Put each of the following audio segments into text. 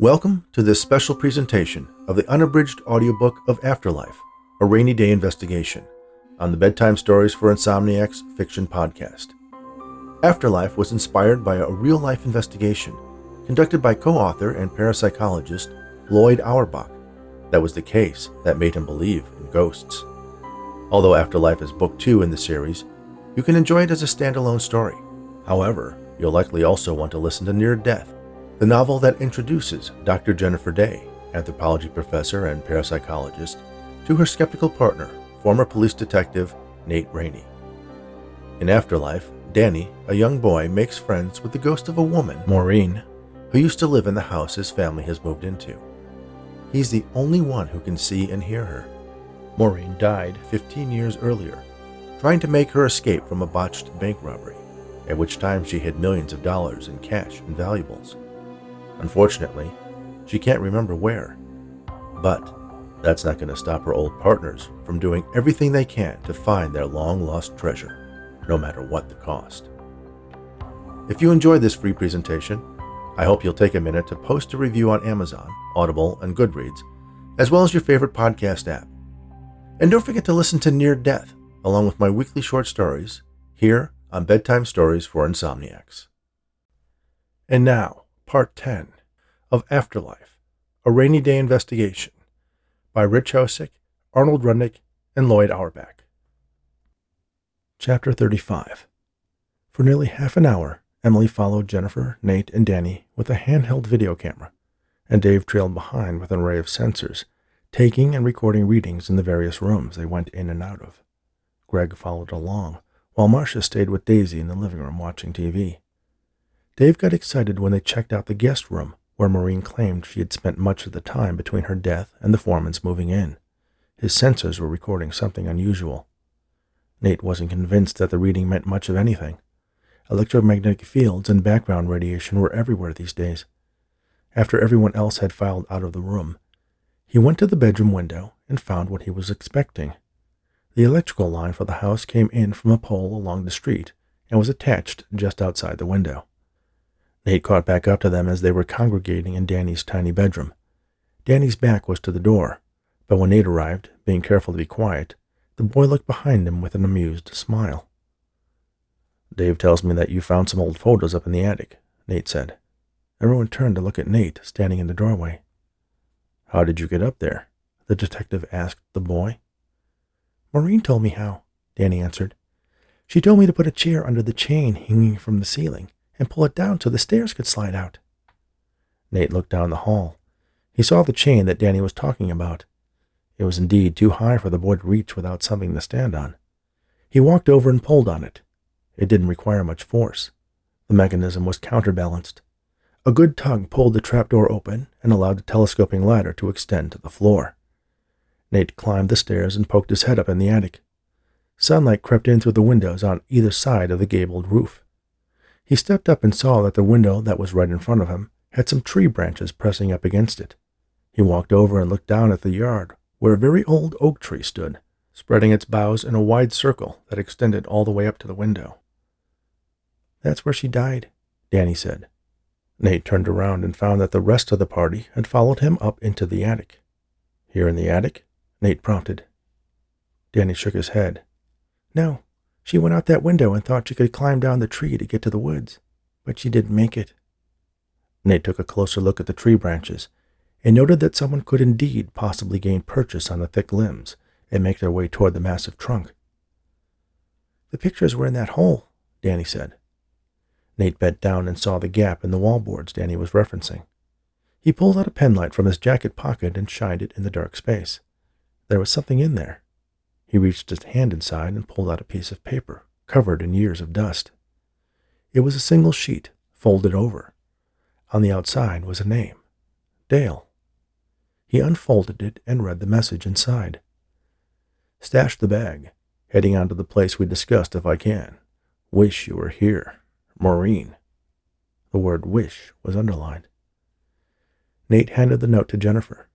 Welcome to this special presentation of the unabridged audiobook of After Life, a Raney/Daye investigation, on the Bedtime Stories for Insomniacs fiction podcast. After Life was inspired by a real life investigation conducted by co author and parapsychologist Lloyd Auerbach. That was the case that made him believe in ghosts. Although After Life is book two in the series, you can enjoy it as a standalone story. However, you'll likely also want to listen to Near Death the novel that introduces Dr. Jennifer Daye, anthropology professor and parapsychologist, to her skeptical partner, former police detective Nate Raney. In After Life, Danny, a young boy, makes friends with the ghost of a woman, Maureen, who used to live in the house his family has moved into. He's the only one who can see and hear her. Maureen died 15 years earlier, trying to make her escape from a botched bank robbery, at which time she hid millions of dollars in cash and valuables. Unfortunately, she can't remember where. But that's not going to stop her old partners from doing everything they can to find their long lost treasure, no matter what the cost. If you enjoyed this free presentation, I hope you'll take a minute to post a review on Amazon, Audible, and Goodreads, as well as your favorite podcast app. And don't forget to listen to Near Death, along with my weekly short stories, here on Bedtime Stories for Insomniacs. And now, Part 10 of After Life A Raney/Daye Investigation by Rich Hosek, Arnold Rudnick, and Lloyd Auerbach. Chapter 35 For nearly half an hour, Emily followed Jennifer, Nate, and Danny with a handheld video camera, and Dave trailed behind with an array of sensors, taking and recording readings in the various rooms they went in and out of. Greg followed along, while Marcia stayed with Daisy in the living room watching TV. Dave got excited when they checked out the guest room, where Maureen claimed she had spent much of the time between her death and the Foremans' moving in. His sensors were recording something unusual. Nate wasn't convinced that the reading meant much of anything. Electromagnetic fields and background radiation were everywhere these days. After everyone else had filed out of the room, he went to the bedroom window and found what he was expecting. The electrical line for the house came in from a pole along the street and was attached just outside the window. Nate caught back up to them as they were congregating in Danny's tiny bedroom. Danny's back was to the door, but when Nate arrived, being careful to be quiet, the boy looked behind him with an amused smile. Dave tells me that you found some old photos up in the attic, Nate said. Everyone turned to look at Nate, standing in the doorway. How did you get up there? the detective asked the boy. Maureen told me how, Danny answered. She told me to put a chair under the chain hanging from the ceiling and pull it down so the stairs could slide out. Nate looked down the hall. He saw the chain that Danny was talking about. It was indeed too high for the boy to reach without something to stand on. He walked over and pulled on it. It didn't require much force. The mechanism was counterbalanced. A good tug pulled the trapdoor open and allowed the telescoping ladder to extend to the floor. Nate climbed the stairs and poked his head up in the attic. Sunlight crept in through the windows on either side of the gabled roof. He stepped up and saw that the window that was right in front of him had some tree branches pressing up against it. He walked over and looked down at the yard, where a very old oak tree stood, spreading its boughs in a wide circle that extended all the way up to the window. That's where she died, Danny said. Nate turned around and found that the rest of the party had followed him up into the attic. Here in the attic? Nate prompted. Danny shook his head. No, she went out that window and thought she could climb down the tree to get to the woods, but she didn't make it. Nate took a closer look at the tree branches and noted that someone could indeed possibly gain purchase on the thick limbs and make their way toward the massive trunk. The pictures were in that hole, Danny said. Nate bent down and saw the gap in the wallboards Danny was referencing. He pulled out a penlight from his jacket pocket and shined it in the dark space. There was something in there. He reached his hand inside and pulled out a piece of paper covered in years of dust. It was a single sheet, folded over. On the outside was a name Dale. He unfolded it and read the message inside. Stash the bag. Heading on to the place we discussed if I can. Wish you were here. Maureen. The word wish was underlined. Nate handed the note to Jennifer.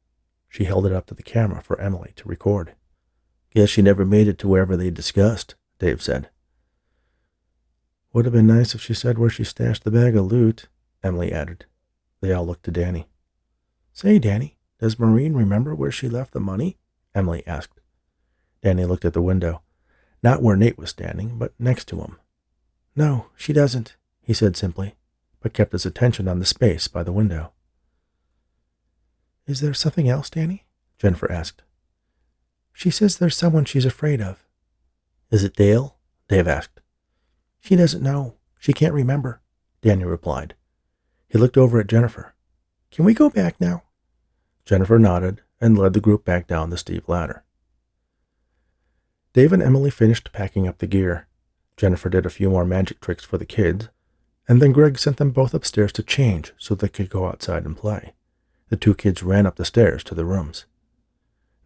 She held it up to the camera for Emily to record. Guess she never made it to wherever they discussed, Dave said. Would have been nice if she said where she stashed the bag of loot, Emily added. They all looked to Danny. Say, Danny, does Maureen remember where she left the money? Emily asked. Danny looked at the window, not where Nate was standing, but next to him. No, she doesn't, he said simply, but kept his attention on the space by the window. Is there something else, Danny? Jennifer asked. She says there's someone she's afraid of. Is it Dale? Dave asked. She doesn't know. She can't remember, Daniel replied. He looked over at Jennifer. Can we go back now? Jennifer nodded and led the group back down the steep ladder. Dave and Emily finished packing up the gear. Jennifer did a few more magic tricks for the kids, and then Greg sent them both upstairs to change so they could go outside and play. The two kids ran up the stairs to their rooms.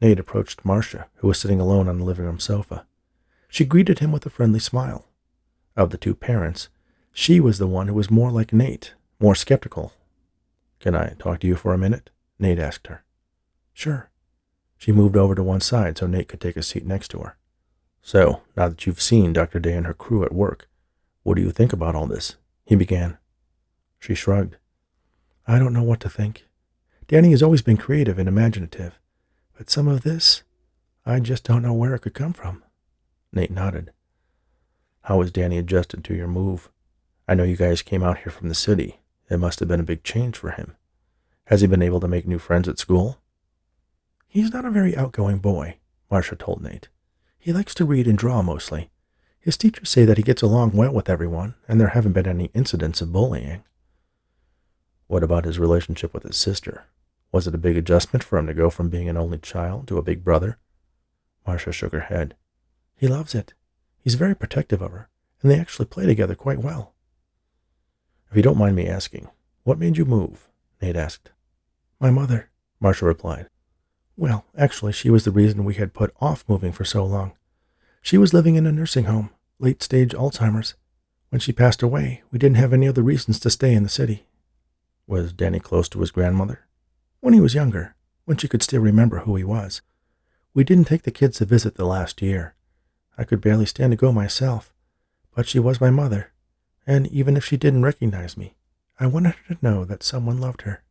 Nate approached Marcia, who was sitting alone on the living room sofa. She greeted him with a friendly smile. Of the two parents, she was the one who was more like Nate, more skeptical. Can I talk to you for a minute? Nate asked her. Sure. She moved over to one side so Nate could take a seat next to her. So, now that you've seen Dr. Daye and her crew at work, what do you think about all this? He began. She shrugged. I don't know what to think. Danny has always been creative and imaginative, but some of this, I just don't know where it could come from. Nate nodded. How has Danny adjusted to your move? I know you guys came out here from the city. It must have been a big change for him. Has he been able to make new friends at school? He's not a very outgoing boy, Marcia told Nate. He likes to read and draw mostly. His teachers say that he gets along well with everyone, and there haven't been any incidents of bullying. What about his relationship with his sister? Was it a big adjustment for him to go from being an only child to a big brother? Marcia shook her head. He loves it. He's very protective of her, and they actually play together quite well. If you don't mind me asking, what made you move? Nate asked. My mother, Marcia replied. Well, actually, she was the reason we had put off moving for so long. She was living in a nursing home, late stage Alzheimer's. When she passed away, we didn't have any other reasons to stay in the city. Was Danny close to his grandmother? When he was younger, when she could still remember who he was. We didn't take the kids to visit the last year. I could barely stand to go myself, but she was my mother, and even if she didn't recognize me, I wanted her to know that someone loved her.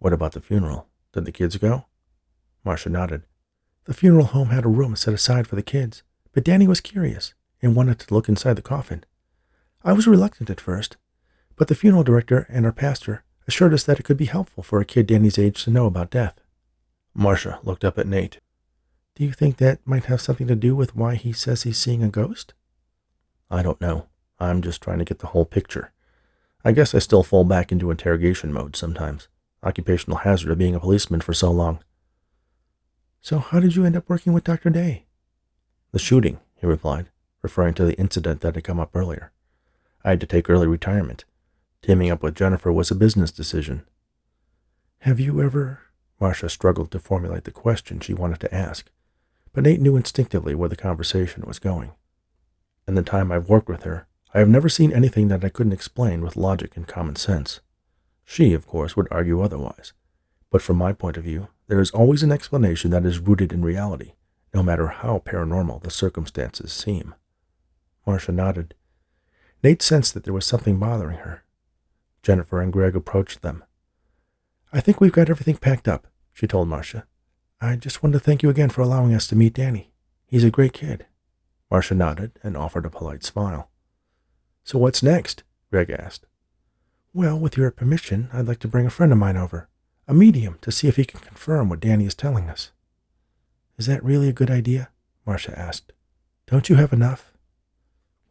What about the funeral? Did the kids go? Marcia nodded. The funeral home had a room set aside for the kids, but Danny was curious and wanted to look inside the coffin. I was reluctant at first, but the funeral director and our pastor assured us that it could be helpful for a kid Danny's age to know about death. Marcia looked up at Nate. Do you think that might have something to do with why he says he's seeing a ghost? I don't know. I'm just trying to get the whole picture. I guess I still fall back into interrogation mode sometimes. Occupational hazard of being a policeman for so long. So how did you end up working with Dr. Daye? The shooting, he replied, referring to the incident that had come up earlier. I had to take early retirement. Teaming up with Jennifer was a business decision. Have you ever? Marcia struggled to formulate the question she wanted to ask, but Nate knew instinctively where the conversation was going. In the time I've worked with her, I have never seen anything that I couldn't explain with logic and common sense. She, of course, would argue otherwise, but from my point of view, there is always an explanation that is rooted in reality, no matter how paranormal the circumstances seem. Marcia nodded. Nate sensed that there was something bothering her. Jennifer and Greg approached them. I think we've got everything packed up, she told Marcia. I just wanted to thank you again for allowing us to meet Danny. He's a great kid. Marcia nodded and offered a polite smile. So what's next? Greg asked. Well, with your permission, I'd like to bring a friend of mine over a medium to see if he can confirm what Danny is telling us. Is that really a good idea? Marcia asked. Don't you have enough?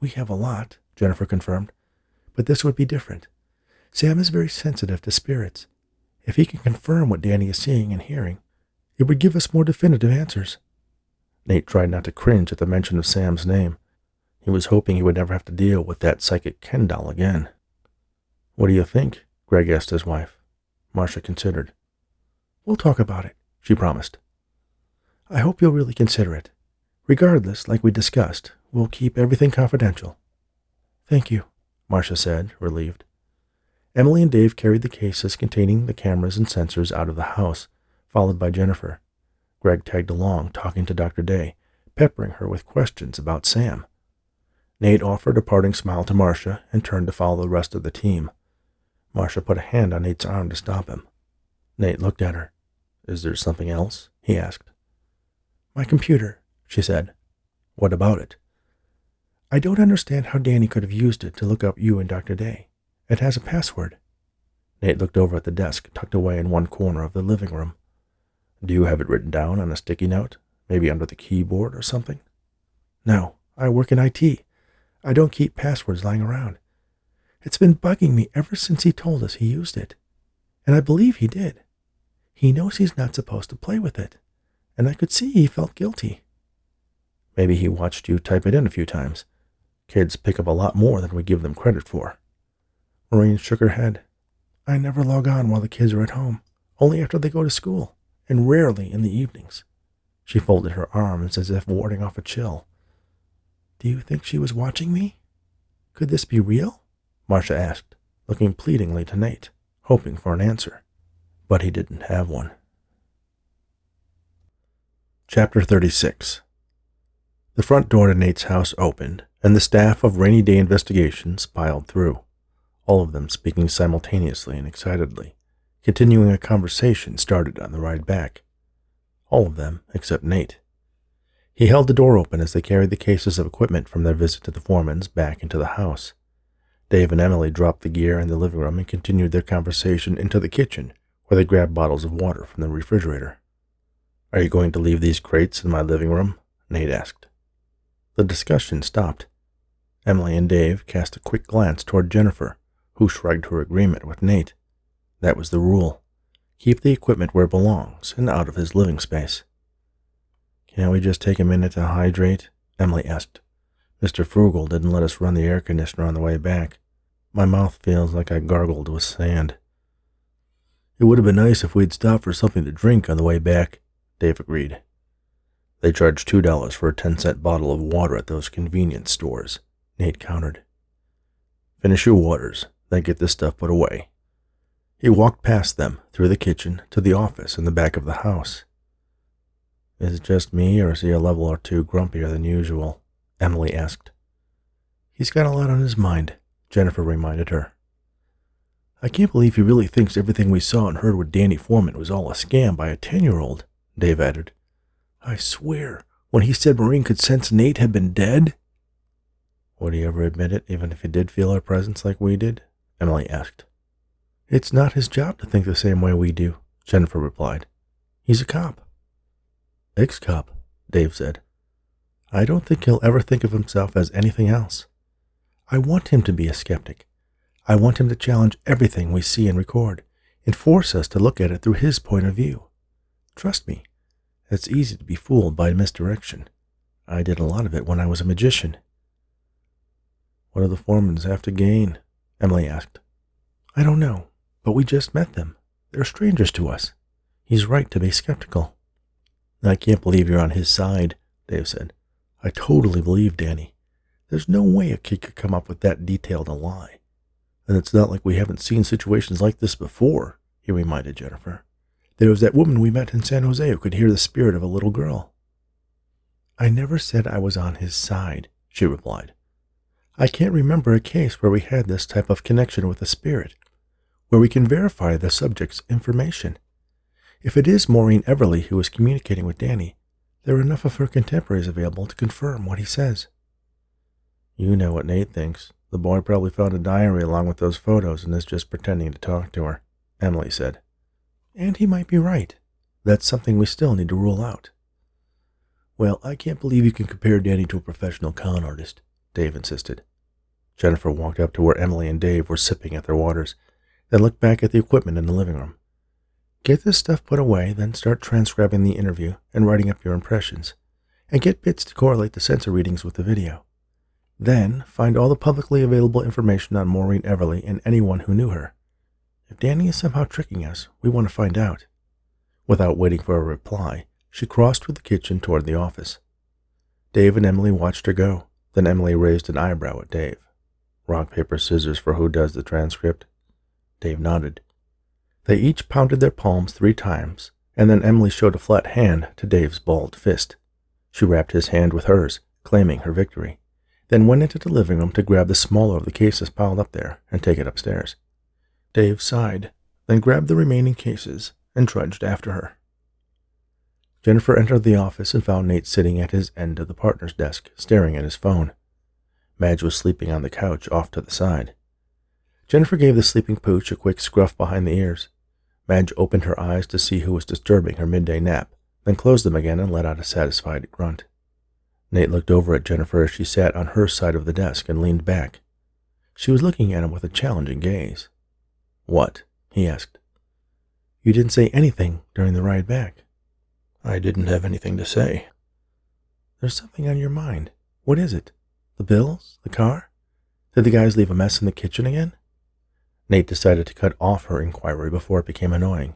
We have a lot, Jennifer confirmed, but this would be different. Sam is very sensitive to spirits. If he can confirm what Danny is seeing and hearing, it would give us more definitive answers. Nate tried not to cringe at the mention of Sam's name. He was hoping he would never have to deal with that psychic Ken doll again. What do you think? Greg asked his wife. Marcia considered. We'll talk about it, she promised. I hope you'll really consider it. Regardless, like we discussed, we'll keep everything confidential. Thank you, Marcia said, relieved. Emily and Dave carried the cases containing the cameras and sensors out of the house, followed by Jennifer. Greg tagged along, talking to Dr. Daye, peppering her with questions about Sam. Nate offered a parting smile to Marcia and turned to follow the rest of the team. Marcia put a hand on Nate's arm to stop him. Nate looked at her. Is there something else? he asked. My computer, she said. What about it? I don't understand how Danny could have used it to look up you and Dr. Daye. It has a password. Nate looked over at the desk tucked away in one corner of the living room. Do you have it written down on a sticky note? Maybe under the keyboard or something? No, I work in IT. I don't keep passwords lying around. It's been bugging me ever since he told us he used it. And I believe he did. He knows he's not supposed to play with it. And I could see he felt guilty. Maybe he watched you type it in a few times. Kids pick up a lot more than we give them credit for. Maureen shook her head. I never log on while the kids are at home, only after they go to school, and rarely in the evenings. She folded her arms as if warding off a chill. Do you think she was watching me? Could this be real? Marcia asked, looking pleadingly to Nate, hoping for an answer. But he didn't have one. Chapter 36 The front door to Nate's house opened, and the staff of Raney/Daye Investigations piled through, all of them speaking simultaneously and excitedly, continuing a conversation started on the ride back. All of them except Nate. He held the door open as they carried the cases of equipment from their visit to the Foremans' back into the house. Dave and Emily dropped the gear in the living room and continued their conversation into the kitchen, where they grabbed bottles of water from the refrigerator. Are you going to leave these crates in my living room? Nate asked. The discussion stopped. Emily and Dave cast a quick glance toward Jennifer, who shrugged her agreement with Nate. That was the rule. Keep the equipment where it belongs and out of his living space. Can't we just take a minute to hydrate? Emily asked. Mr. Frugal didn't let us run the air conditioner on the way back. My mouth feels like I gargled with sand. It would have been nice if we'd stopped for something to drink on the way back, Dave agreed. They charge two dollars for a ten cent bottle of water at those convenience stores, Nate countered. Finish your waters, then get this stuff put away. He walked past them, through the kitchen, to the office in the back of the house. Is it just me, or is he a level or two grumpier than usual? Emily asked. He's got a lot on his mind, Jennifer reminded her. I can't believe he really thinks everything we saw and heard with Danny Foreman was all a scam by a ten year old, Dave added. I swear, when he said Maureen could sense Nate had been dead. Would he ever admit it, even if he did feel our presence like we did? Emily asked. It's not his job to think the same way we do, Jennifer replied. He's a cop. Ex cop, Dave said. I don't think he'll ever think of himself as anything else. I want him to be a skeptic. I want him to challenge everything we see and record and force us to look at it through his point of view. Trust me, it's easy to be fooled by misdirection. I did a lot of it when I was a magician. What do the Foremans have to gain? Emily asked. I don't know, but we just met them. They're strangers to us. He's right to be skeptical. I can't believe you're on his side, Dave said. I totally believe Danny. There's no way a kid could come up with that detailed a lie. And it's not like we haven't seen situations like this before, he reminded Jennifer. There was that woman we met in San Jose who could hear the spirit of a little girl. I never said I was on his side, she replied. I can't remember a case where we had this type of connection with a spirit, where we can verify the subject's information. If it is Maureen Everly who is communicating with Danny, there are enough of her contemporaries available to confirm what he says. You know what Nate thinks. The boy probably found a diary along with those photos and is just pretending to talk to her, Emily said. And he might be right. That's something we still need to rule out. Well, I can't believe you can compare Danny to a professional con artist, Dave insisted. Jennifer walked up to where Emily and Dave were sipping at their waters, then looked back at the equipment in the living room. Get this stuff put away, then start transcribing the interview and writing up your impressions, and get bits to correlate the sensor readings with the video. Then find all the publicly available information on Maureen Everly and anyone who knew her. If Danny is somehow tricking us, we want to find out. Without waiting for a reply, she crossed through the kitchen toward the office. Dave and Emily watched her go. Then Emily raised an eyebrow at Dave. Rock, paper, scissors for who does the transcript? Dave nodded. They each pounded their palms three times, and then Emily showed a flat hand to Dave's balled fist. She wrapped his hand with hers, claiming her victory, then went into the living room to grab the smaller of the cases piled up there and take it upstairs. Dave sighed, then grabbed the remaining cases and trudged after her. Jennifer entered the office and found Nate sitting at his end of the partner's desk, staring at his phone. Madge was sleeping on the couch off to the side. Jennifer gave the sleeping pooch a quick scruff behind the ears. Madge opened her eyes to see who was disturbing her midday nap, then closed them again and let out a satisfied grunt. Nate looked over at Jennifer as she sat on her side of the desk and leaned back. She was looking at him with a challenging gaze. What? he asked. You didn't say anything during the ride back. I didn't have anything to say. There's something on your mind. What is it? The bills? The car? Did the guys leave a mess in the kitchen again? Nate decided to cut off her inquiry before it became annoying.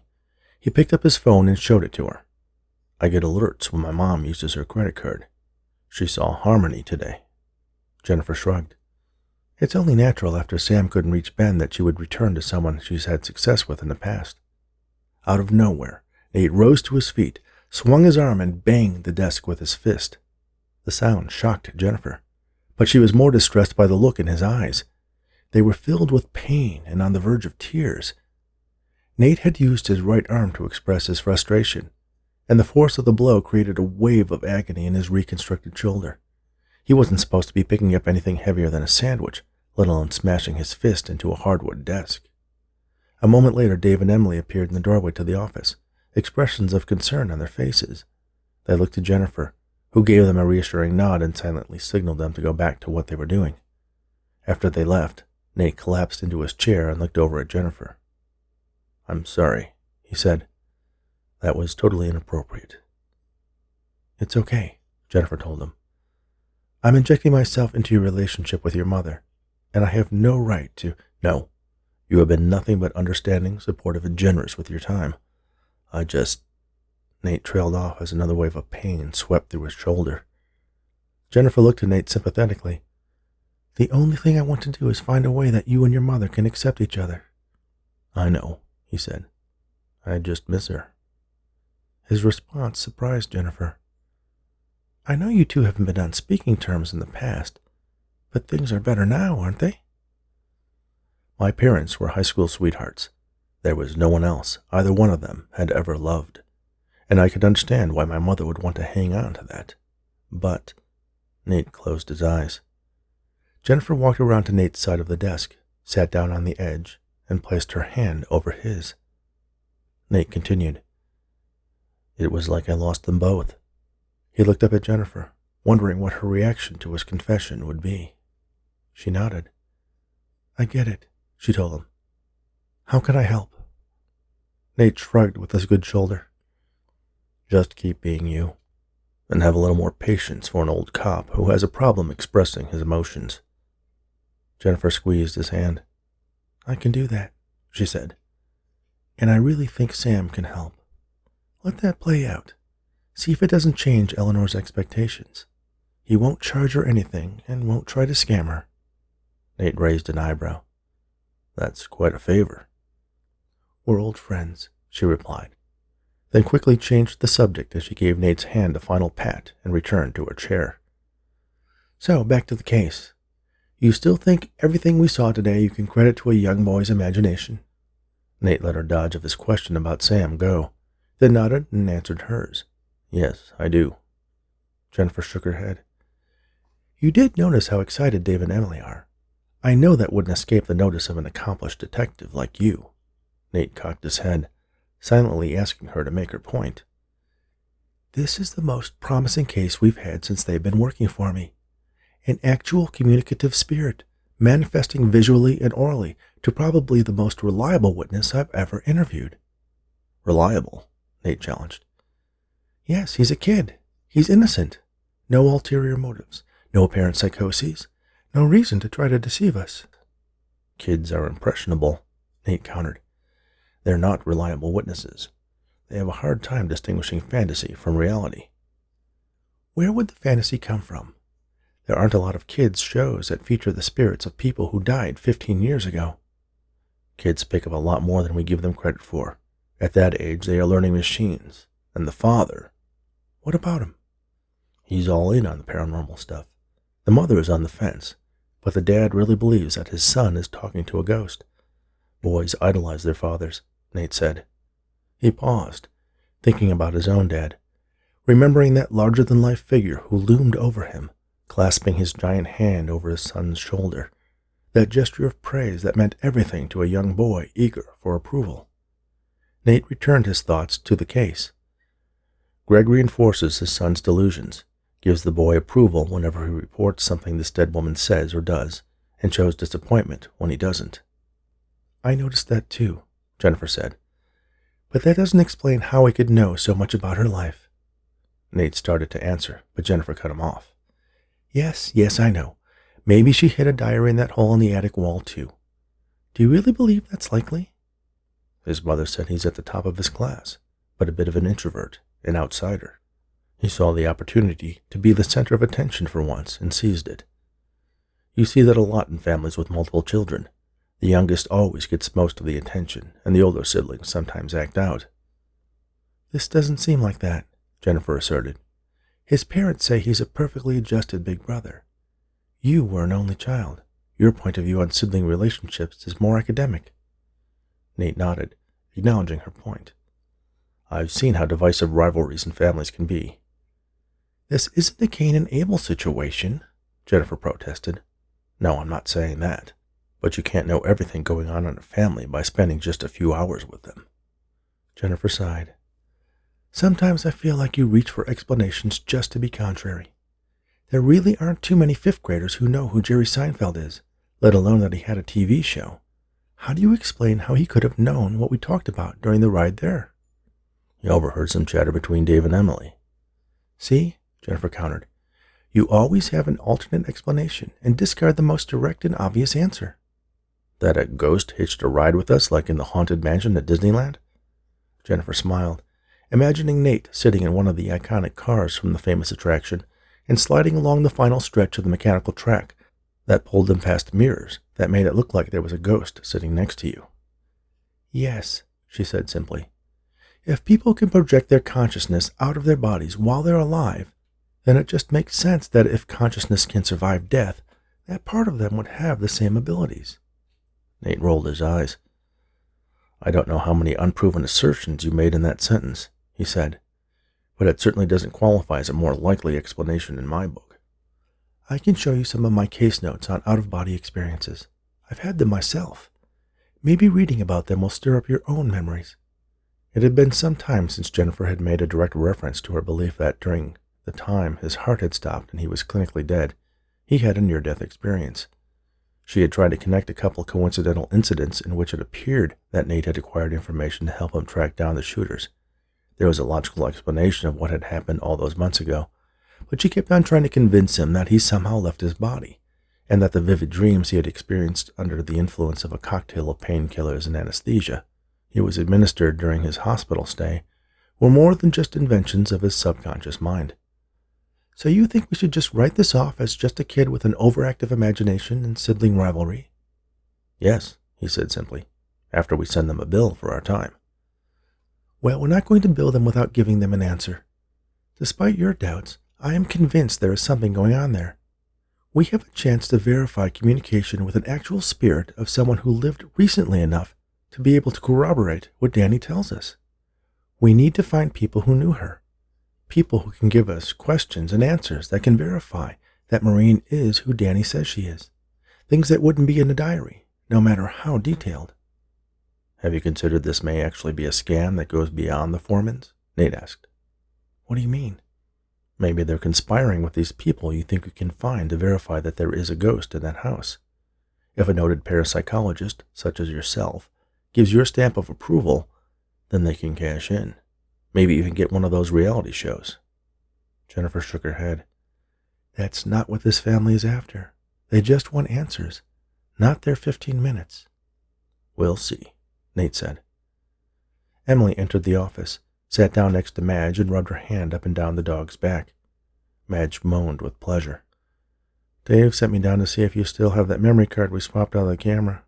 He picked up his phone and showed it to her. I get alerts when my mom uses her credit card. She saw Harmony today. Jennifer shrugged. It's only natural after Sam couldn't reach Ben that she would return to someone she's had success with in the past. Out of nowhere, Nate rose to his feet, swung his arm, and banged the desk with his fist. The sound shocked Jennifer, but she was more distressed by the look in his eyes. They were filled with pain and on the verge of tears. Nate had used his right arm to express his frustration, and the force of the blow created a wave of agony in his reconstructed shoulder. He wasn't supposed to be picking up anything heavier than a sandwich, let alone smashing his fist into a hardwood desk. A moment later, Dave and Emily appeared in the doorway to the office, expressions of concern on their faces. They looked to Jennifer, who gave them a reassuring nod and silently signaled them to go back to what they were doing. After they left, Nate collapsed into his chair and looked over at Jennifer. I'm sorry, he said. That was totally inappropriate. It's okay, Jennifer told him. I'm injecting myself into your relationship with your mother and I have no right to. No, you have been nothing but understanding, supportive, and generous with your time. I just. Nate trailed off as another wave of pain swept through his shoulder. Jennifer looked at Nate sympathetically. The only thing I want to do is find a way that you and your mother can accept each other. I know, he said. I just miss her. His response surprised Jennifer. I know you two haven't been on speaking terms in the past, but things are better now, aren't they? My parents were high school sweethearts. There was no one else either one of them had ever loved, and I could understand why my mother would want to hang on to that. But Nate closed his eyes. Jennifer walked around to Nate's side of the desk, sat down on the edge, and placed her hand over his. Nate continued. It was like I lost them both. He looked up at Jennifer, wondering what her reaction to his confession would be. She nodded. I get it, she told him. How can I help? Nate shrugged with his good shoulder. Just keep being you, and have a little more patience for an old cop who has a problem expressing his emotions. Jennifer squeezed his hand. I can do that, she said. And I really think Sam can help. Let that play out. See if it doesn't change Eleanor's expectations. He won't charge her anything and won't try to scam her. Nate raised an eyebrow. That's quite a favor. We're old friends, she replied, then quickly changed the subject as she gave Nate's hand a final pat and returned to her chair. So, back to the case. You still think everything we saw today you can credit to a young boy's imagination? Nate let her dodge of his question about Sam go, then nodded and answered hers. Yes, I do. Jennifer shook her head. You did notice how excited Dave and Emily are. I know that wouldn't escape the notice of an accomplished detective like you. Nate cocked his head, silently asking her to make her point. This is the most promising case we've had since they've been working for me. An actual communicative spirit, manifesting visually and orally to probably the most reliable witness I've ever interviewed. Reliable? Nate challenged. Yes, he's a kid. He's innocent. No ulterior motives, no apparent psychoses, no reason to try to deceive us. Kids are impressionable, Nate countered. They're not reliable witnesses. They have a hard time distinguishing fantasy from reality. Where would the fantasy come from? There aren't a lot of kids' shows that feature the spirits of people who died 15 years ago. Kids pick up a lot more than we give them credit for. At that age, they are learning machines. And the father, what about him? He's all in on the paranormal stuff. The mother is on the fence, but the dad really believes that his son is talking to a ghost. Boys idolize their fathers, Nate said. He paused, thinking about his own dad, remembering that larger than life figure who loomed over him, clasping his giant hand over his son's shoulder, that gesture of praise that meant everything to a young boy eager for approval. Nate returned his thoughts to the case. Greg reinforces his son's delusions, gives the boy approval whenever he reports something this dead woman says or does, and shows disappointment when he doesn't. I noticed that too, Jennifer said. But that doesn't explain how he could know so much about her life. Nate started to answer, but Jennifer cut him off. Yes, yes, I know. Maybe she hid a diary in that hole in the attic wall, too. Do you really believe that's likely? His mother said he's at the top of his class, but a bit of an introvert, an outsider. He saw the opportunity to be the center of attention for once and seized it. You see that a lot in families with multiple children. The youngest always gets most of the attention, and the older siblings sometimes act out. This doesn't seem like that, Jennifer asserted. His parents say he's a perfectly adjusted big brother. You were an only child. Your point of view on sibling relationships is more academic. Nate nodded, acknowledging her point. I've seen how divisive rivalries in families can be. This isn't a Cain and Abel situation, Jennifer protested. No, I'm not saying that. But you can't know everything going on in a family by spending just a few hours with them. Jennifer sighed. Sometimes I feel like you reach for explanations just to be contrary. There really aren't too many fifth graders who know who Jerry Seinfeld is, let alone that he had a TV show. How do you explain how he could have known what we talked about during the ride there? He overheard some chatter between Dave and Emily. See, Jennifer countered, you always have an alternate explanation and discard the most direct and obvious answer. That a ghost hitched a ride with us like in the Haunted Mansion at Disneyland? Jennifer smiled, imagining Nate sitting in one of the iconic cars from the famous attraction and sliding along the final stretch of the mechanical track that pulled them past mirrors that made it look like there was a ghost sitting next to you. Yes, she said simply. If people can project their consciousness out of their bodies while they're alive, then it just makes sense that if consciousness can survive death, that part of them would have the same abilities. Nate rolled his eyes. I don't know how many unproven assertions you made in that sentence, he said, but it certainly doesn't qualify as a more likely explanation in my book. I can show you some of my case notes on out of body experiences. I've had them myself. Maybe reading about them will stir up your own memories. It had been some time since Jennifer had made a direct reference to her belief that during the time his heart had stopped and he was clinically dead, he had a near death experience. She had tried to connect a couple coincidental incidents in which it appeared that Nate had acquired information to help him track down the shooters. There was a logical explanation of what had happened all those months ago, but she kept on trying to convince him that he somehow left his body, and that the vivid dreams he had experienced under the influence of a cocktail of painkillers and anesthesia he was administered during his hospital stay were more than just inventions of his subconscious mind. So you think we should just write this off as just a kid with an overactive imagination and sibling rivalry? Yes, he said simply, after we send them a bill for our time. Well, we're not going to bill them without giving them an answer. Despite your doubts, I am convinced there is something going on there. We have a chance to verify communication with an actual spirit of someone who lived recently enough to be able to corroborate what Danny tells us. We need to find people who knew her, people who can give us questions and answers that can verify that Maureen is who Danny says she is. Things that wouldn't be in a diary, no matter how detailed. Have you considered this may actually be a scam that goes beyond the Foremans? Nate asked. What do you mean? Maybe they're conspiring with these people you think you can find to verify that there is a ghost in that house. If a noted parapsychologist, such as yourself, gives your stamp of approval, then they can cash in. Maybe even get one of those reality shows. Jennifer shook her head. That's not what this family is after. They just want answers, not their 15 minutes. We'll see, Nate said. Emily entered the office, sat down next to Madge, and rubbed her hand up and down the dog's back. Madge moaned with pleasure. Dave sent me down to see if you still have that memory card we swapped out of the camera.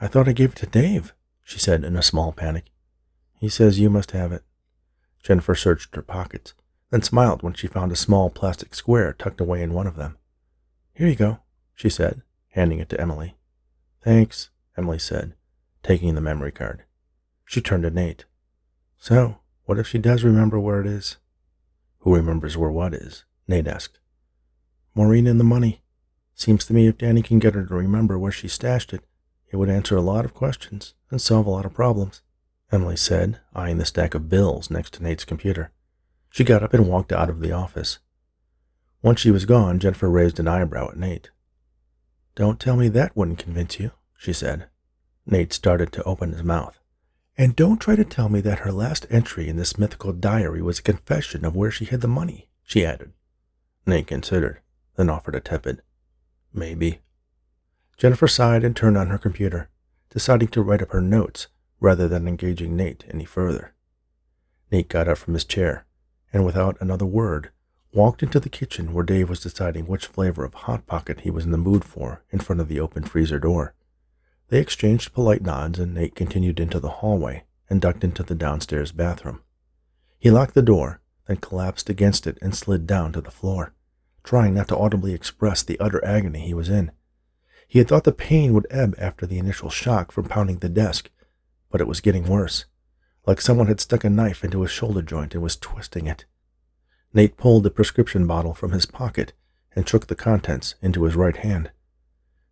I thought I gave it to Dave, she said in a small panic. He says you must have it. Jennifer searched her pockets, then smiled when she found a small plastic square tucked away in one of them. Here you go, she said, handing it to Emily. Thanks, Emily said, taking the memory card. She turned to Nate. So, what if she does remember where it is? Who remembers where what is? Nate asked. Maureen and the money. Seems to me if Danny can get her to remember where she stashed it, it would answer a lot of questions and solve a lot of problems, Emily said, eyeing the stack of bills next to Nate's computer. She got up and walked out of the office. Once she was gone, Jennifer raised an eyebrow at Nate. Don't tell me that wouldn't convince you, she said. Nate started to open his mouth. And don't try to tell me that her last entry in this mythical diary was a confession of where she hid the money, she added. Nate considered, then offered a tepid, Maybe. Jennifer sighed and turned on her computer, deciding to write up her notes rather than engaging Nate any further. Nate got up from his chair and, without another word, walked into the kitchen where Dave was deciding which flavor of Hot Pocket he was in the mood for in front of the open freezer door. They exchanged polite nods, and Nate continued into the hallway and ducked into the downstairs bathroom. He locked the door, then collapsed against it and slid down to the floor, trying not to audibly express the utter agony he was in. He had thought the pain would ebb after the initial shock from pounding the desk, but it was getting worse, like someone had stuck a knife into his shoulder joint and was twisting it. Nate pulled the prescription bottle from his pocket and shook the contents into his right hand.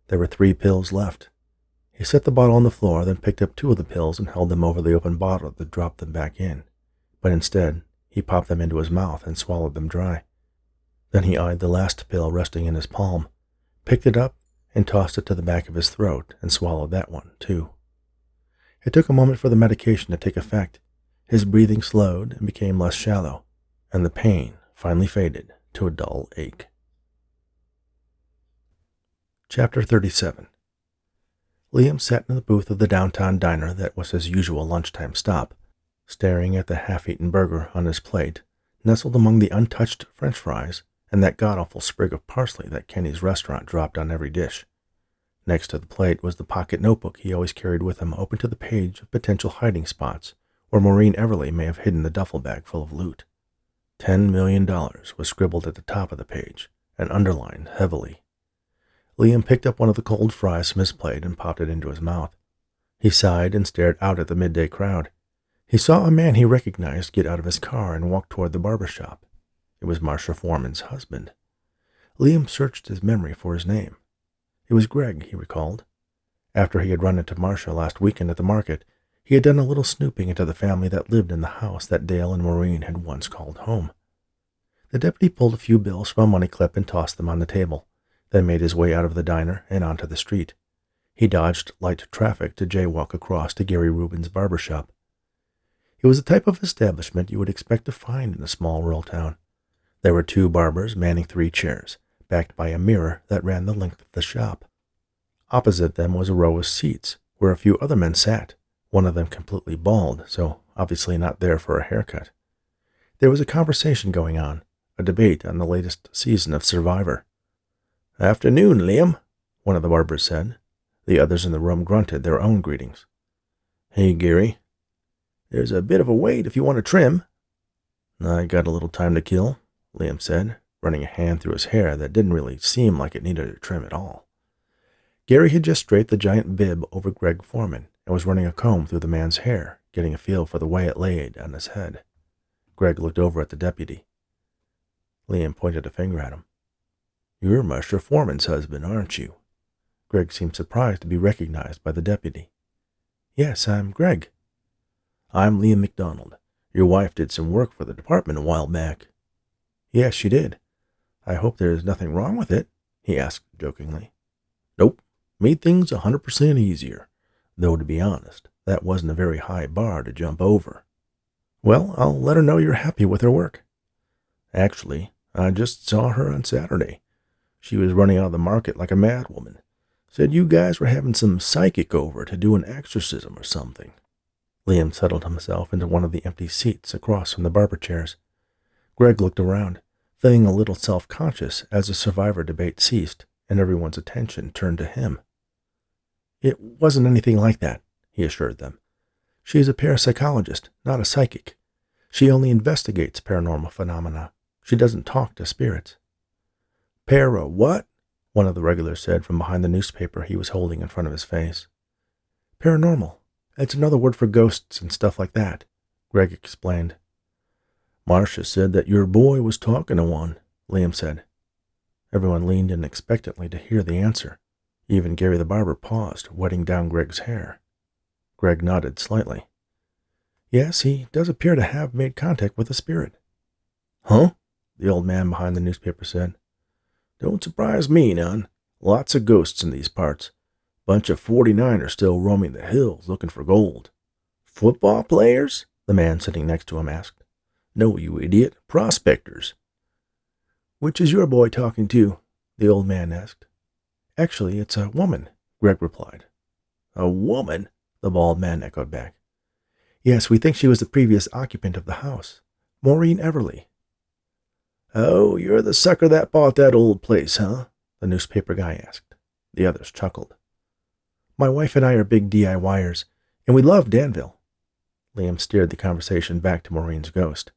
There were three pills left, he set the bottle on the floor, then picked up two of the pills and held them over the open bottle to drop them back in. But instead, he popped them into his mouth and swallowed them dry. Then he eyed the last pill resting in his palm, picked it up, and tossed it to the back of his throat and swallowed that one, too. It took a moment for the medication to take effect. His breathing slowed and became less shallow, and the pain finally faded to a dull ache. Chapter 37 Liam sat in the booth of the downtown diner that was his usual lunchtime stop, staring at the half eaten burger on his plate, nestled among the untouched french fries and that god awful sprig of parsley that Kenny's restaurant dropped on every dish. Next to the plate was the pocket notebook he always carried with him, open to the page of potential hiding spots where Maureen Everly may have hidden the duffel bag full of loot. Ten million dollars was scribbled at the top of the page and underlined heavily Liam picked up one of the cold fries from his plate and popped it into his mouth. He sighed and stared out at the midday crowd. He saw a man he recognized get out of his car and walk toward the barber shop. It was Marcia Foreman's husband. Liam searched his memory for his name. It was Greg, he recalled. After he had run into Marcia last weekend at the market, he had done a little snooping into the family that lived in the house that Dale and Maureen had once called home. The deputy pulled a few bills from a money clip and tossed them on the table then made his way out of the diner and onto the street. He dodged light traffic to jaywalk across to Gary Rubin's barber shop. It was the type of establishment you would expect to find in a small rural town. There were two barbers manning three chairs, backed by a mirror that ran the length of the shop. Opposite them was a row of seats where a few other men sat, one of them completely bald, so obviously not there for a haircut. There was a conversation going on, a debate on the latest season of Survivor. Afternoon, Liam, one of the barbers said. The others in the room grunted their own greetings. Hey, Geary. There's a bit of a wait if you want to trim. I got a little time to kill, Liam said, running a hand through his hair that didn't really seem like it needed a trim at all. Gary had just draped the giant bib over Greg Foreman and was running a comb through the man's hair, getting a feel for the way it laid on his head. Greg looked over at the deputy. Liam pointed a finger at him. You're Marcia Foreman's husband, aren't you? Greg seemed surprised to be recognized by the deputy. Yes, I'm Greg. I'm Liam MacDonald. Your wife did some work for the department a while back. Yes, she did. I hope there's nothing wrong with it, he asked jokingly. Nope. Made things a hundred percent easier. Though, to be honest, that wasn't a very high bar to jump over. Well, I'll let her know you're happy with her work. Actually, I just saw her on Saturday. She was running out of the market like a madwoman. Said you guys were having some psychic over to do an exorcism or something. Liam settled himself into one of the empty seats across from the barber chairs. Greg looked around, feeling a little self conscious as the Survivor debate ceased and everyone's attention turned to him. It wasn't anything like that, he assured them. She's a parapsychologist, not a psychic. She only investigates paranormal phenomena. She doesn't talk to spirits. Para what? One of the regulars said from behind the newspaper he was holding in front of his face. Paranormal. It's another word for ghosts and stuff like that, Greg explained. Marcia said that your boy was talking to one, Liam said. Everyone leaned in expectantly to hear the answer. Even Gary the barber paused, wetting down Greg's hair. Greg nodded slightly. Yes, he does appear to have made contact with a spirit. Huh? The old man behind the newspaper said. Don't surprise me none. Lots of ghosts in these parts. Bunch of 49ers still roaming the hills looking for gold. Football players? The man sitting next to him asked. No, you idiot. Prospectors. Which is your boy talking to? The old man asked. Actually, it's a woman, Greg replied. A woman? The bald man echoed back. Yes, we think she was the previous occupant of the house, Maureen Everly. Oh, you're the sucker that bought that old place, huh? The newspaper guy asked. The others chuckled. My wife and I are big DIYers, and we love Danville. Liam steered the conversation back to Maureen's ghost.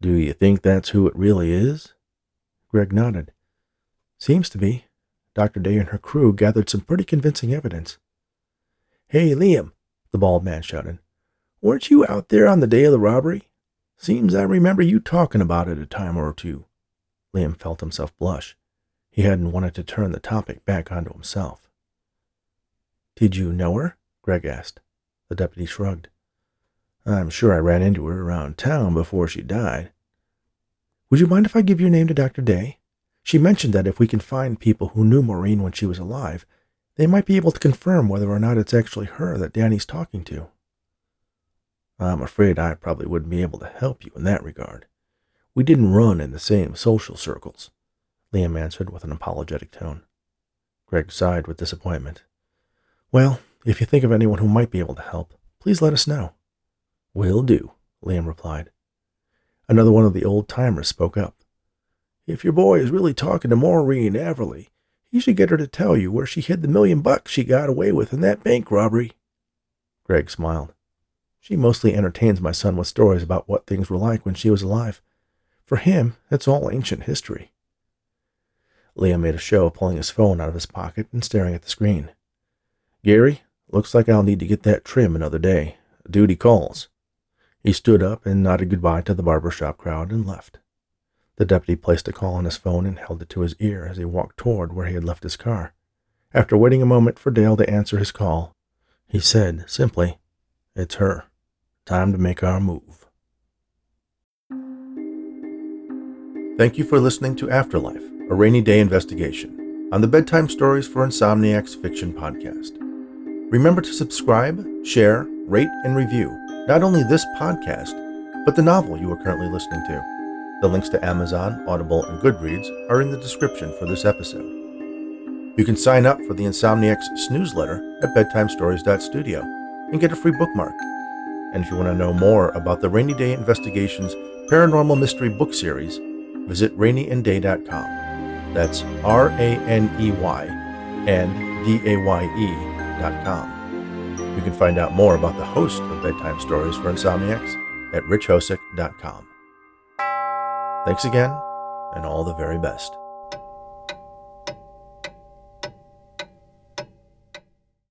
Do you think that's who it really is? Greg nodded. Seems to be. Dr. Daye and her crew gathered some pretty convincing evidence. Hey, Liam, the bald man shouted. Weren't you out there on the day of the robbery? Seems I remember you talking about it a time or two. Liam felt himself blush. He hadn't wanted to turn the topic back onto himself. Did you know her? Greg asked. The deputy shrugged. I'm sure I ran into her around town before she died. Would you mind if I give your name to Dr. Daye? She mentioned that if we can find people who knew Maureen when she was alive, they might be able to confirm whether or not it's actually her that Danny's talking to. I'm afraid I probably wouldn't be able to help you in that regard. We didn't run in the same social circles, Liam answered with an apologetic tone. Greg sighed with disappointment. Well, if you think of anyone who might be able to help, please let us know. Will do, Liam replied. Another one of the old timers spoke up. If your boy is really talking to Maureen Everly, he should get her to tell you where she hid the million bucks she got away with in that bank robbery. Greg smiled. She mostly entertains my son with stories about what things were like when she was alive. For him, it's all ancient history. Liam made a show of pulling his phone out of his pocket and staring at the screen. Gary, looks like I'll need to get that trim another day. Duty calls. He stood up and nodded goodbye to the barber shop crowd and left. The deputy placed a call on his phone and held it to his ear as he walked toward where he had left his car. After waiting a moment for Dale to answer his call, he said simply, It's her. Time to make our move. Thank you for listening to After Life, a Raney/Daye investigation, on the Bedtime Stories for Insomniacs Fiction podcast. Remember to subscribe, share, rate, and review not only this podcast, but the novel you are currently listening to. The links to Amazon, Audible, and Goodreads are in the description for this episode. You can sign up for the Insomniacs newsletter at bedtimestories.studio and get a free bookmark. And if you want to know more about the Raney/Daye Investigations Paranormal Mystery book series, visit raneyanddaye.com. That's R A N E Y and D A Y E.com. You can find out more about the host of Bedtime Stories for Insomniacs at richhosek.com. Thanks again, and all the very best.